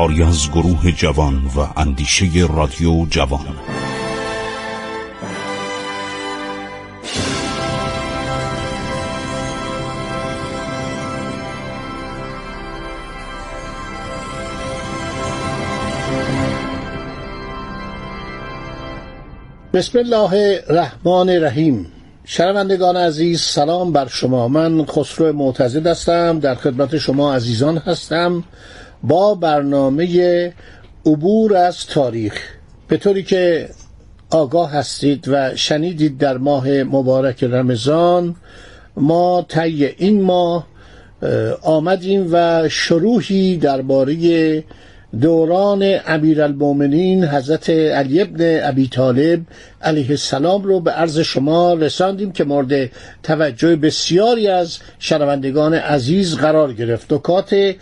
کاری از گروه جوان و اندیشه رادیو جوان. بسم الله الرحمن الرحیم. شنوندگان عزیز سلام بر شما. من خسرو معتزد هستم. در خدمت شما عزیزان هستم. با برنامه عبور از تاریخ. به طوری که آگاه هستید و شنیدید در ماه مبارک رمضان ما طی این ماه آمدیم و شروحی درباره دوران امیرالمؤمنین حضرت علی ابن ابی طالب علیه السلام رو به عرض شما رساندیم که مورد توجه بسیاری از شنوندگان عزیز قرار گرفت. نکات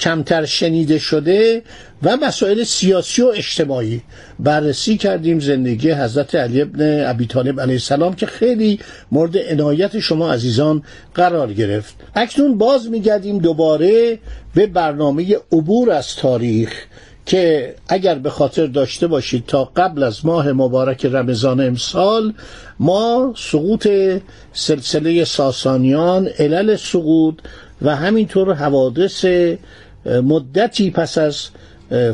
کمتر شنیده شده و مسائل سیاسی و اجتماعی. بررسی کردیم زندگی حضرت علی ابن ابی طالب علیه السلام که خیلی مورد عنایت شما عزیزان قرار گرفت. اکنون باز میگردیم دوباره به برنامه عبور از تاریخ. که اگر به خاطر داشته باشید تا قبل از ماه مبارک رمضان امسال ما سقوط سلسله ساسانیان علل سقوط و همینطور حوادث مدتی پس از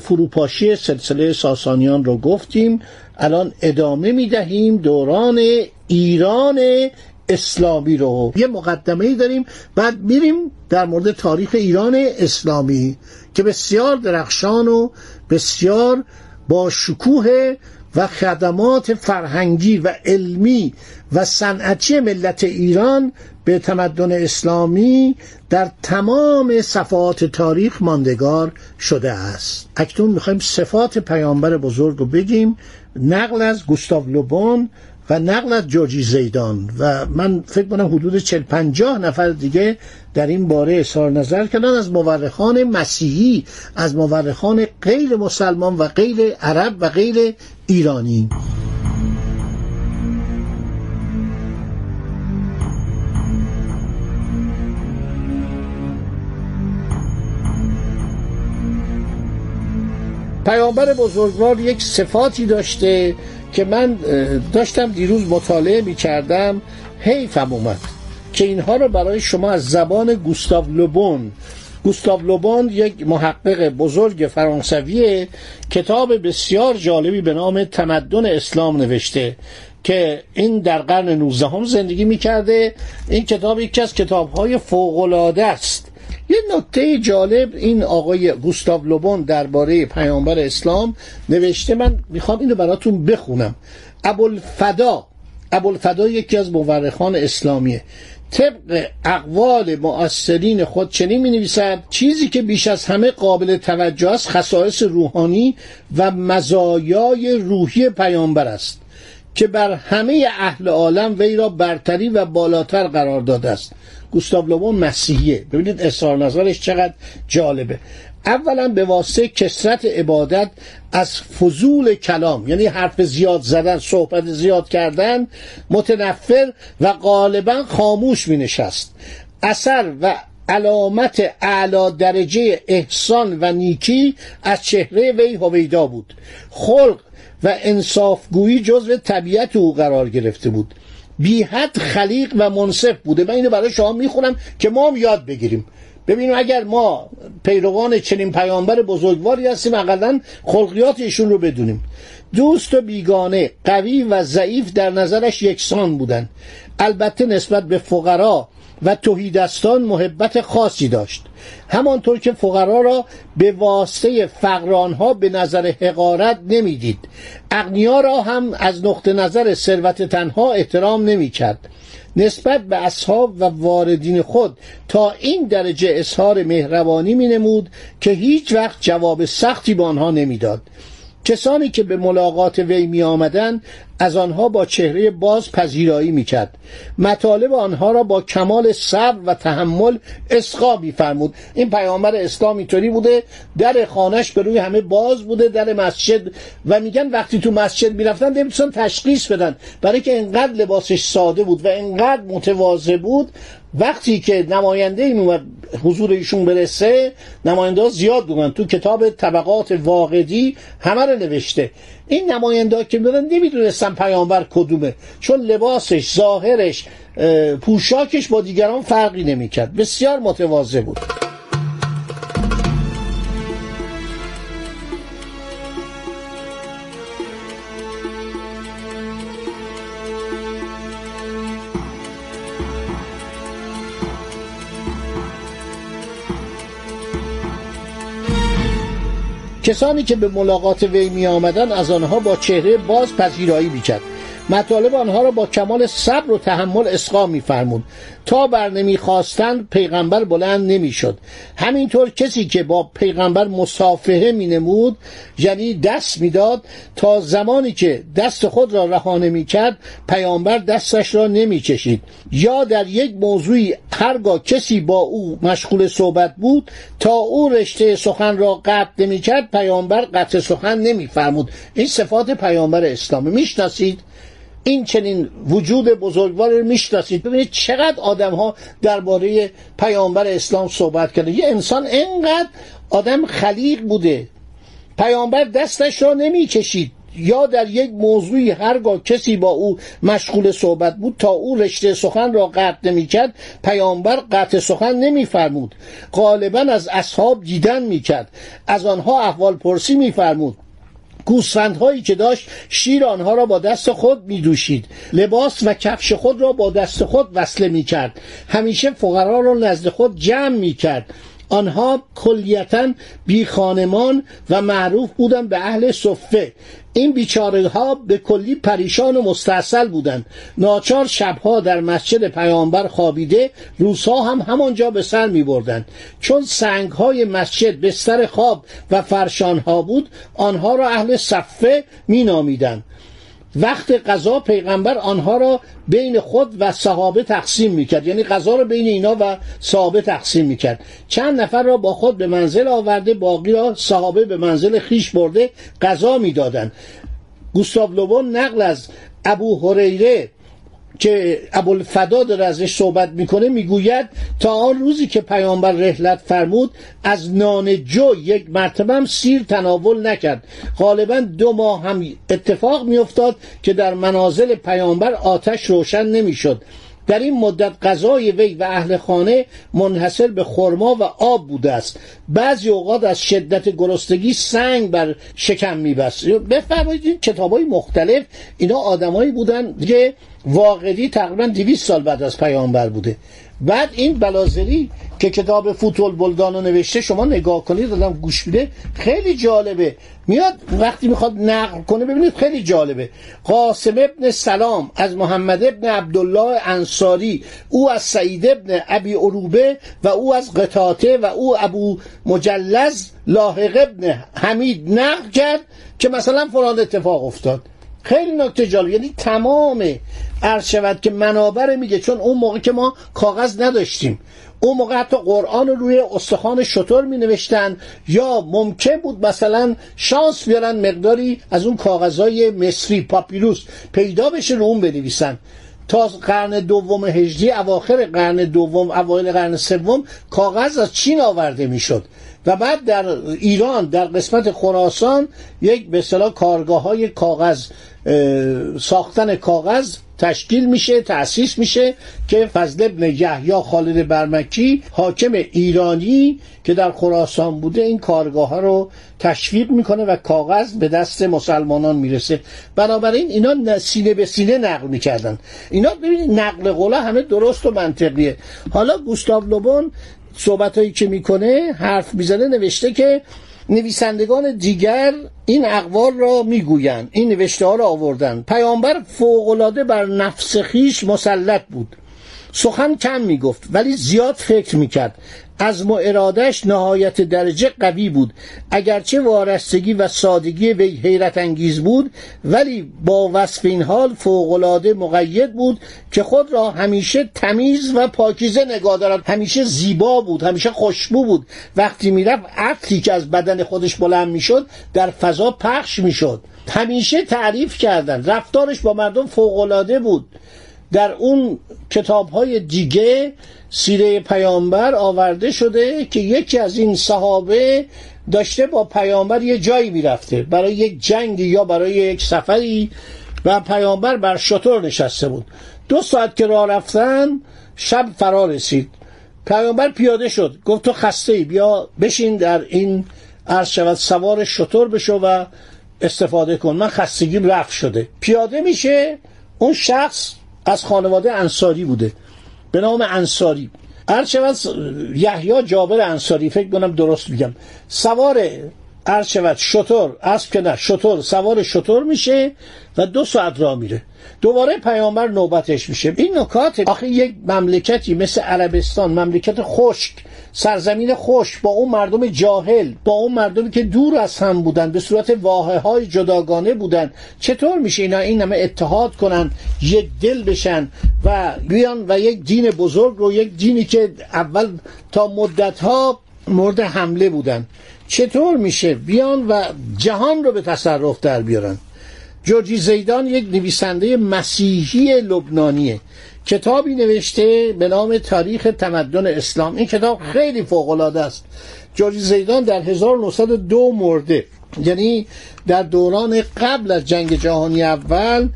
فروپاشی سلسله ساسانیان رو گفتیم. الان ادامه می دهیم دوران ایران اسلامی رو. یه مقدمه ای داریم بعد میریم در مورد تاریخ ایران اسلامی که بسیار درخشان و بسیار با شکوه و خدمات فرهنگی و علمی و صنعتی ملت ایران به تمدن اسلامی در تمام صفحات تاریخ ماندگار شده است. اکنون می‌خوایم صفات پیامبر بزرگ رو بگیم. نقل از گوستاو لوبون و نقل از جورجی زیدان. و من فکر کنم حدود 40 50 نفر دیگه در این باره اظهار نظر کردن از مورخان مسیحی از مورخان غیر مسلمان و غیر عرب و غیر ایرانی. پیامبر بزرگوار یک صفاتی داشته که من داشتم دیروز مطالعه می کردم حیفم اومد که اینها رو برای شما از زبان گوستاو لوبون. گوستاو لوبون یک محقق بزرگ فرانسویه کتاب بسیار جالبی به نام تمدن اسلام نوشته که این در قرن 19 هم زندگی می‌کرده. این کتاب یکی از کتابهای فوقالعاده است. یه نکته جالب این آقای گوستاو لوبون درباره پیامبر اسلام نوشته من می‌خوام اینو براتون بخونم. ابوالفدا ابوالفدا یکی از مورخان اسلامیه. طبق اقوال مؤثرین خود چنین می نویسد چیزی که بیش از همه قابل توجه است خصائص روحانی و مزایای روحی پیامبر است که بر همه اهل عالم وی را برتری و بالاتر قرار داده است. گوستاو لوبون مسیحیه. ببینید اصرار نظرش چقدر جالبه. اولا به واسطه کسرت عبادت از فضول کلام یعنی حرف زیاد زدن صحبت زیاد کردن متنفر و غالبا خاموش می نشست اثر و علامت اعلی درجه احسان و نیکی از چهره وی هویدا بود. خلق و انصافگویی جزو طبیعت او قرار گرفته بود. بی حد خلیق و منصف بوده. من اینو برای شما می‌خونم که ما هم یاد بگیریم. ببینیم اگر ما پیروان چنین پیامبر بزرگواری هستیم اقلا خلقیات ایشون رو بدونیم. دوست و بیگانه قوی و ضعیف در نظرش یکسان بودن. البته نسبت به فقرا و توهیدستان محبت خاصی داشت. همانطور که فقرا را به واسطه فقرانها به نظر حقارت نمی‌دید. اغنیا را هم از نقطه نظر ثروت تنها احترام نمی‌کرد. نسبت به اصحاب و واردین خود تا این درجه اظهار مهربانی می نمود که هیچ وقت جواب سختی به آنها نمی‌داد. کسانی که به ملاقات وی می آمدن از آنها با چهره باز پذیرایی می‌کرد. مطالب آنها را با کمال صبر و تحمل اسقا میفرمود. این پیامبر اسلام اینطوری بوده در خانش به روی همه باز بوده در مسجد و میگن وقتی تو مسجد می‌رفتن نمی‌تونن تشخیص بدن. برای که انقدر لباسش ساده بود و انقدر متواضع بود وقتی که نماینده این حضور ایشون برسه نماینده زیاد بودن. تو کتاب طبقات واقعی همه رو نوشته. این نماینده که می‌دونن نمی‌دونستن پیامبر کدومه. چون لباسش ظاهرش پوشاکش با دیگران فرقی نمی‌کرد. بسیار متواضع بود. کسانی که به ملاقات وی می آمدن از آنها با چهره باز پذیرایی می‌کرد. مطالب آنها را با کمال صبر و تحمل اسقا میفرمود. تا بر نمی‌خواستند پیغمبر بلند نمی‌شد. همینطور کسی که با پیغمبر مصافحه مینمود یعنی دست می‌داد تا زمانی که دست خود را رها نمی‌کرد پیامبر دستش را نمی‌کشید. یا در یک موضوعی هرگاه کسی با او مشغول صحبت بود تا او رشته سخن را قطع نمی‌کرد پیامبر قطع سخن نمیفرمود. این صفات پیامبر اسلامی می‌شناسید؟ این چنین وجود بزرگوار رو می‌شناسید. ببینید چقدر آدم ها درباره پیامبر اسلام صحبت کرده یه انسان انقدر آدم خلیق بوده. پیامبر دستش را نمی‌کشید یا در یک موضوعی هرگاه کسی با او مشغول صحبت بود تا او رشته سخن را قطع نمی‌کرد پیامبر قطع سخن نمیفرمود. غالبا از اصحاب دیدن می‌کرد. از آنها احوال پرسی میفرمود. گوسفندهایی که داشت شیر آنها را با دست خود می دوشید لباس و کفش خود را با دست خود وصله می کرد همیشه فقرا را نزد خود جمع می کرد آنها کلیتا بی خانمان و معروف بودند به اهل صفه. این بیچاره ها به کلی پریشان و مستاصل بودند. ناچار شبها در مسجد پیامبر خوابیده روزها هم همانجا به سر می بردن. چون سنگ های مسجد بستر خواب و فرشان ها بود آنها را اهل صفه می نامیدند وقت قضا پیغمبر آنها را بین خود و صحابه تقسیم می‌کرد. یعنی قضا را بین اینا و صحابه تقسیم می‌کرد. چند نفر را با خود به منزل آورده باقی را صحابه به منزل خیش برده قضا می‌دادند. گوستاو لوبون نقل از ابو هریره که ابوالفدا داره ازش صحبت می‌کنه می‌گوید تا آن روزی که پیامبر رحلت فرمود از نان جو یک مرتبه هم سیر تناول نکرد. غالبا دو ماه هم اتفاق میافتاد که در منازل پیامبر آتش روشن نمی‌شد. در این مدت غذای وی و اهل خانه منحصر به خرما و آب بوده است. بعضی اوقات از شدت گرسنگی سنگ بر شکم میبست. بفرمایید این مختلف اینا آدمایی بودن که واقعی تقریبا 200 سال بعد از پیامبر بوده. بعد این بلازری که کتاب فوتول بلدانو نوشته شما نگاه کنید دادم گوش بده خیلی جالبه. میاد وقتی می‌خواد نقل کنه ببینید خیلی جالبه. قاسم ابن سلام از محمد ابن عبدالله انصاری او از سعید ابن ابی عروبه و او از قطاته و او ابو مجلز لاحق ابن حمید نقل کرد که مثلا فلان اتفاق افتاد. خیلی نکته جالب. یعنی تمام عرض شود که منابع میگه چون اون موقع که ما کاغذ نداشتیم. اون موقع حتی قرآن رو روی استخوان شطور می نوشتن یا ممکن بود مثلا شانس بیارن مقداری از اون کاغذهای مصری پاپیروس پیدا بشه رو اون بنویسن. تا قرن دوم هجری اواخر قرن دوم اوایل قرن سوم کاغذ از چین آورده می‌شد. و بعد در ایران در قسمت خراسان یک به اصطلاح کارگاه های کاغذ ساختن کاغذ تشکیل میشه تأسیس میشه که فضل ابن یحیی خالد برمکی حاکم ایرانی که در خراسان بوده این کارگاه ها رو تشویق می‌کنه و کاغذ به دست مسلمانان می‌رسه. بنابراین اینا سینه به سینه نقل می‌کردن. اینا ببینید نقل قوله همه درست و منطقیه. حالا گوستاو لوبون صحبت هایی که می‌کنه حرف می‌زنه نوشته که نویسندگان دیگر این اقوال را می‌گویند این نوشته ها را آوردن پیامبر فوقالعاده بر نفس خیش مسلط بود. سخن کم می‌گفت ولی زیاد فکر می‌کرد. از ارادش نهایت درجه قوی بود. اگرچه وارستگی و سادگی وی حیرت انگیز بود ولی با وصف این حال فوقالعاده مقید بود که خود را همیشه تمیز و پاکیزه نگاه دارد. همیشه زیبا بود همیشه خوشبو بود. وقتی می‌رفت عطری که از بدن خودش بلند می‌شد در فضا پخش می‌شد. همیشه تعریف کردن رفتارش با مردم فوقالعاده بود. در اون کتاب های دیگه سیره پیامبر آورده شده که یکی از این صحابه داشته با پیامبر یه جایی می‌رفته برای یک جنگ یا برای یک سفری و پیامبر بر شطور نشسته بود. دو ساعت که راه رفتن شب فرا رسید. پیامبر پیاده شد. گفت تو خسته ای بیا بشین در این عرض شود سوار شطور بشو و استفاده کن. من خستگی رفت شده. پیاده میشه اون شخص از خانواده انصاری بوده. به نام انصاری. هر شود یحیی جابر انصاری فکر کنم درست میگم. سوار عرض شود شطور اسب که نه شطور سوار شطور میشه و دو ساعت راه میره. دوباره پیامبر نوبتش میشه. این نکات آخه یک مملکتی مثل عربستان مملکت خشک سرزمین خوش با اون مردم جاهل با اون مردمی که دور از هم بودن به صورت واحه های جداگانه بودن چطور میشه اینا این همه اتحاد کنن یک دل بشن و بیان و یک دین بزرگ رو یک دینی که اول تا مدت ها مورد حمله بودن. چطور میشه بیان و جهان رو به تصرف در بیارن؟ جورجی زیدان یک نویسنده مسیحی لبنانیه. کتابی نوشته به نام تاریخ تمدن اسلام. این کتاب خیلی فوقالعاده است. جورجی زیدان در 1902 مرده. یعنی در دوران قبل از جنگ جهانی اول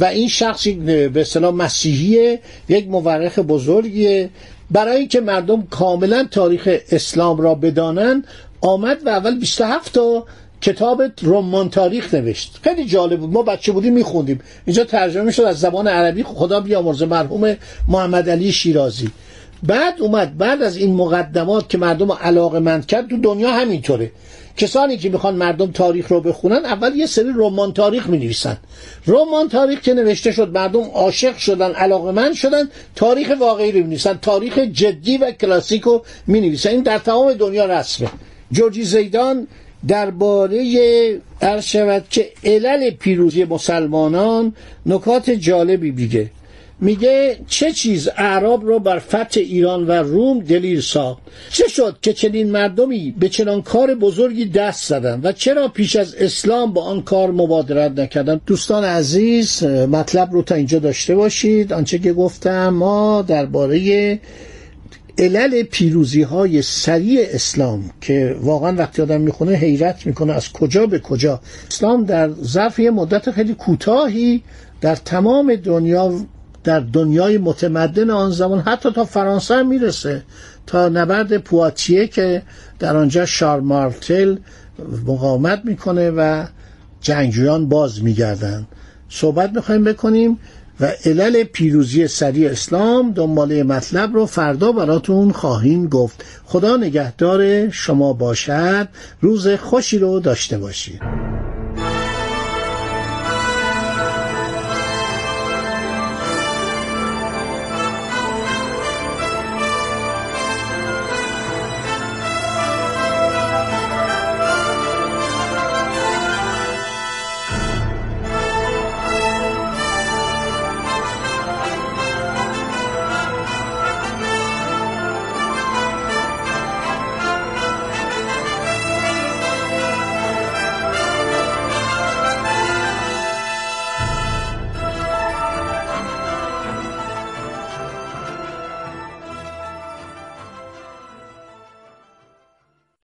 و این شخص به اصطلاح مسیحیه یک مورخ بزرگیه. برای اینکه مردم کاملا تاریخ اسلام را بدانند آمد و اول 27 تا کتاب رمان تاریخ نوشت. خیلی جالب بود. ما بچه بودیم میخوندیم. اینجا ترجمه شد از زبان عربی. خدا بیامرزه مرحوم محمد علی شیرازی. بعد اومد. بعد از این مقدمات که مردم علاقه مند کرد تو دنیا همینطوره. کسانی که می‌خوان مردم تاریخ رو بخونن اول یه سری رمان تاریخ می نویسن رمان تاریخ که نوشته شد مردم عاشق شدن علاقه مند شدن تاریخ واقعی رو می نویسن تاریخ جدی و کلاسیک رو می نویسن این در تمام دنیا رسمه. جورجی زیدان درباره عرض شود که علل پیروزی مسلمانان نکات جالبی میگه. میگه چه چیز اعراب را بر فتح ایران و روم دلیر ساخت؟ چه شد که چنین مردمی به چنان کار بزرگی دست زدن و چرا پیش از اسلام با آن کار مبادرت نکردن؟ دوستان عزیز مطلب رو تا اینجا داشته باشید. آنچه که گفتم ما درباره علل پیروزی های سریع اسلام که واقعا وقتی آدم می‌خونه حیرت می‌کنه از کجا به کجا. اسلام در ظرف یه مدت خیلی کوتاهی در تمام دنیا در دنیای متمدن آن زمان حتی تا فرانسه می‌رسه. تا نبرد پواتیه که در آنجا شارمارتل مقاومت می‌کنه و جنگجویان باز میگردن. صحبت می‌خوایم بکنیم. و علل پیروزی سریع اسلام دنباله مطلب رو فردا براتون خواهیم گفت. خدا نگهدار شما باشد. روز خوشی رو داشته باشید.